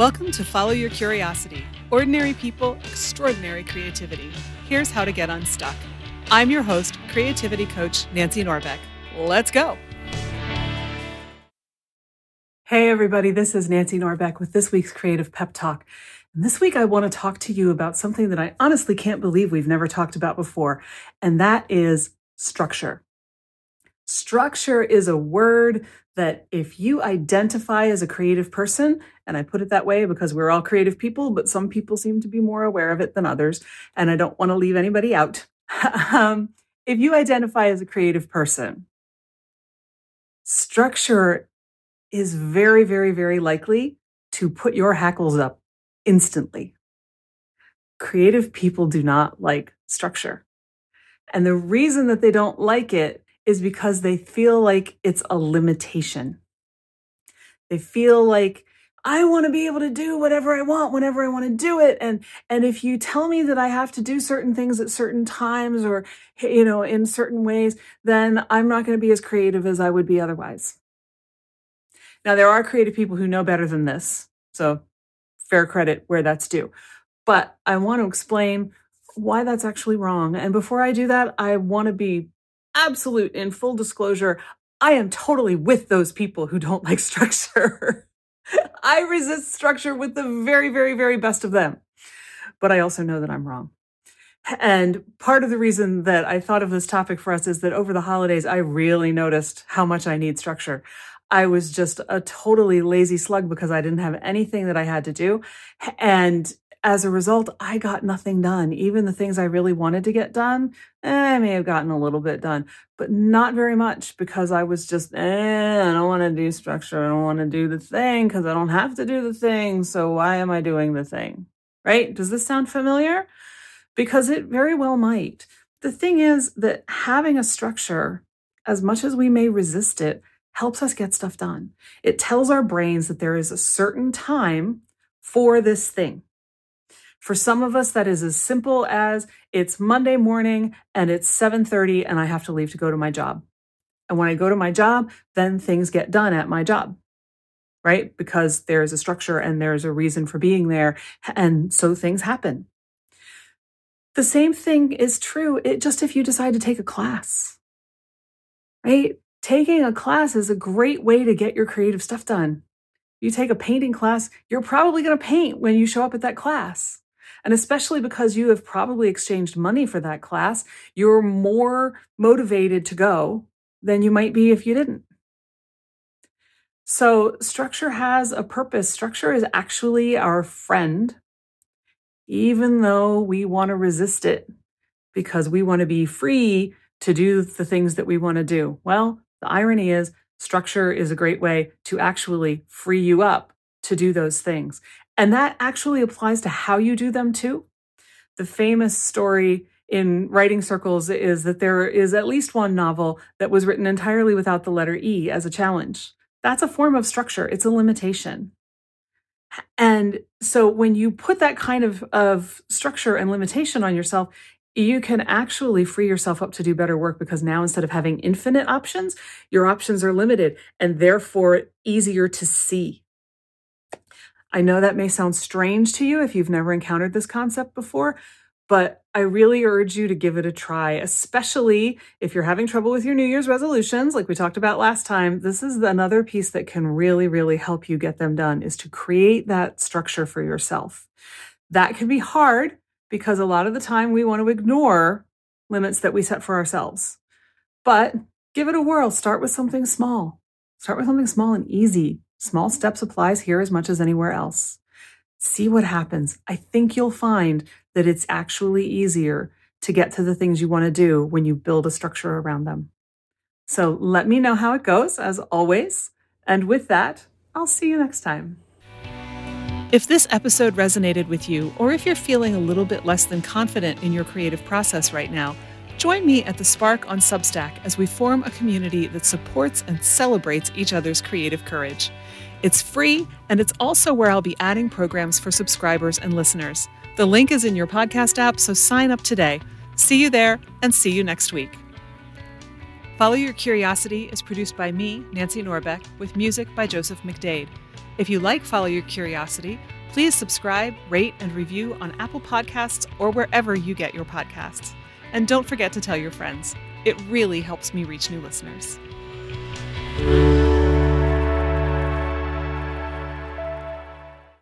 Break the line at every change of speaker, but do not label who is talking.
Welcome to Follow Your Curiosity Ordinary People, Extraordinary Creativity. Here's how to get unstuck. I'm your host, creativity coach Nancy Norbeck. Let's go. Hey, everybody, this is Nancy Norbeck with this week's Creative Pep Talk. And this week, I want to talk to you about something that I honestly can't believe we've never talked about before, and that is structure. Structure is a word that if you identify as a creative person, and I put it that way because we're all creative people, but some people seem to be more aware of it than others, and I don't want to leave anybody out. um, if you identify as a creative person, structure is very, very, very likely to put your hackles up instantly. Creative people do not like structure. And the reason that they don't like it is because they feel like it's a limitation. They feel like I want to be able to do whatever I want whenever I want to do it and and if you tell me that I have to do certain things at certain times or you know in certain ways then I'm not going to be as creative as I would be otherwise. Now, there are creative people who know better than this. So, fair credit where that's due. But I want to explain why that's actually wrong. And before I do that, I want to be absolute in full disclosure. I am totally with those people who don't like structure. I resist structure with the very, very, very best of them. But I also know that I'm wrong. And part of the reason that I thought of this topic for us is that over the holidays, I really noticed how much I need structure. I was just a totally lazy slug because I didn't have anything that I had to do. And as a result, I got nothing done. Even the things I really wanted to get done, eh, I may have gotten a little bit done, but not very much because I was just, eh, I don't want to do structure. I don't want to do the thing because I don't have to do the thing. So why am I doing the thing? Right? Does this sound familiar? Because it very well might. The thing is that having a structure, as much as we may resist it, helps us get stuff done. It tells our brains that there is a certain time for this thing. For some of us, that is as simple as it's Monday morning and it's 7:30 and I have to leave to go to my job. And when I go to my job, then things get done at my job. Right? Because there's a structure and there's a reason for being there. And so things happen. The same thing is true it, just if you decide to take a class. Right? taking a class is a great way to get your creative stuff done. You take a painting class, you're probably going to paint when you show up at that class. And especially because you have probably exchanged money for that class, you're more motivated to go than you might be if you didn't. So, structure has a purpose. Structure is actually our friend, even though we want to resist it because we want to be free to do the things that we want to do. Well, the irony is, structure is a great way to actually free you up to do those things. And that actually applies to how you do them too. The famous story in writing circles is that there is at least one novel that was written entirely without the letter E as a challenge. That's a form of structure, it's a limitation. And so when you put that kind of, of structure and limitation on yourself, you can actually free yourself up to do better work because now instead of having infinite options, your options are limited and therefore easier to see. I know that may sound strange to you if you've never encountered this concept before, but I really urge you to give it a try, especially if you're having trouble with your New Year's resolutions, like we talked about last time. This is another piece that can really, really help you get them done is to create that structure for yourself. That can be hard because a lot of the time we want to ignore limits that we set for ourselves. But give it a whirl. Start with something small. Start with something small and easy. Small steps applies here as much as anywhere else. See what happens. I think you'll find that it's actually easier to get to the things you want to do when you build a structure around them. So let me know how it goes, as always. And with that, I'll see you next time. If this episode resonated with you, or if you're feeling a little bit less than confident in your creative process right now, Join me at The Spark on Substack as we form a community that supports and celebrates each other's creative courage. It's free, and it's also where I'll be adding programs for subscribers and listeners. The link is in your podcast app, so sign up today. See you there, and see you next week. Follow Your Curiosity is produced by me, Nancy Norbeck, with music by Joseph McDade. If you like Follow Your Curiosity, please subscribe, rate, and review on Apple Podcasts or wherever you get your podcasts. And don't forget to tell your friends. It really helps me reach new listeners.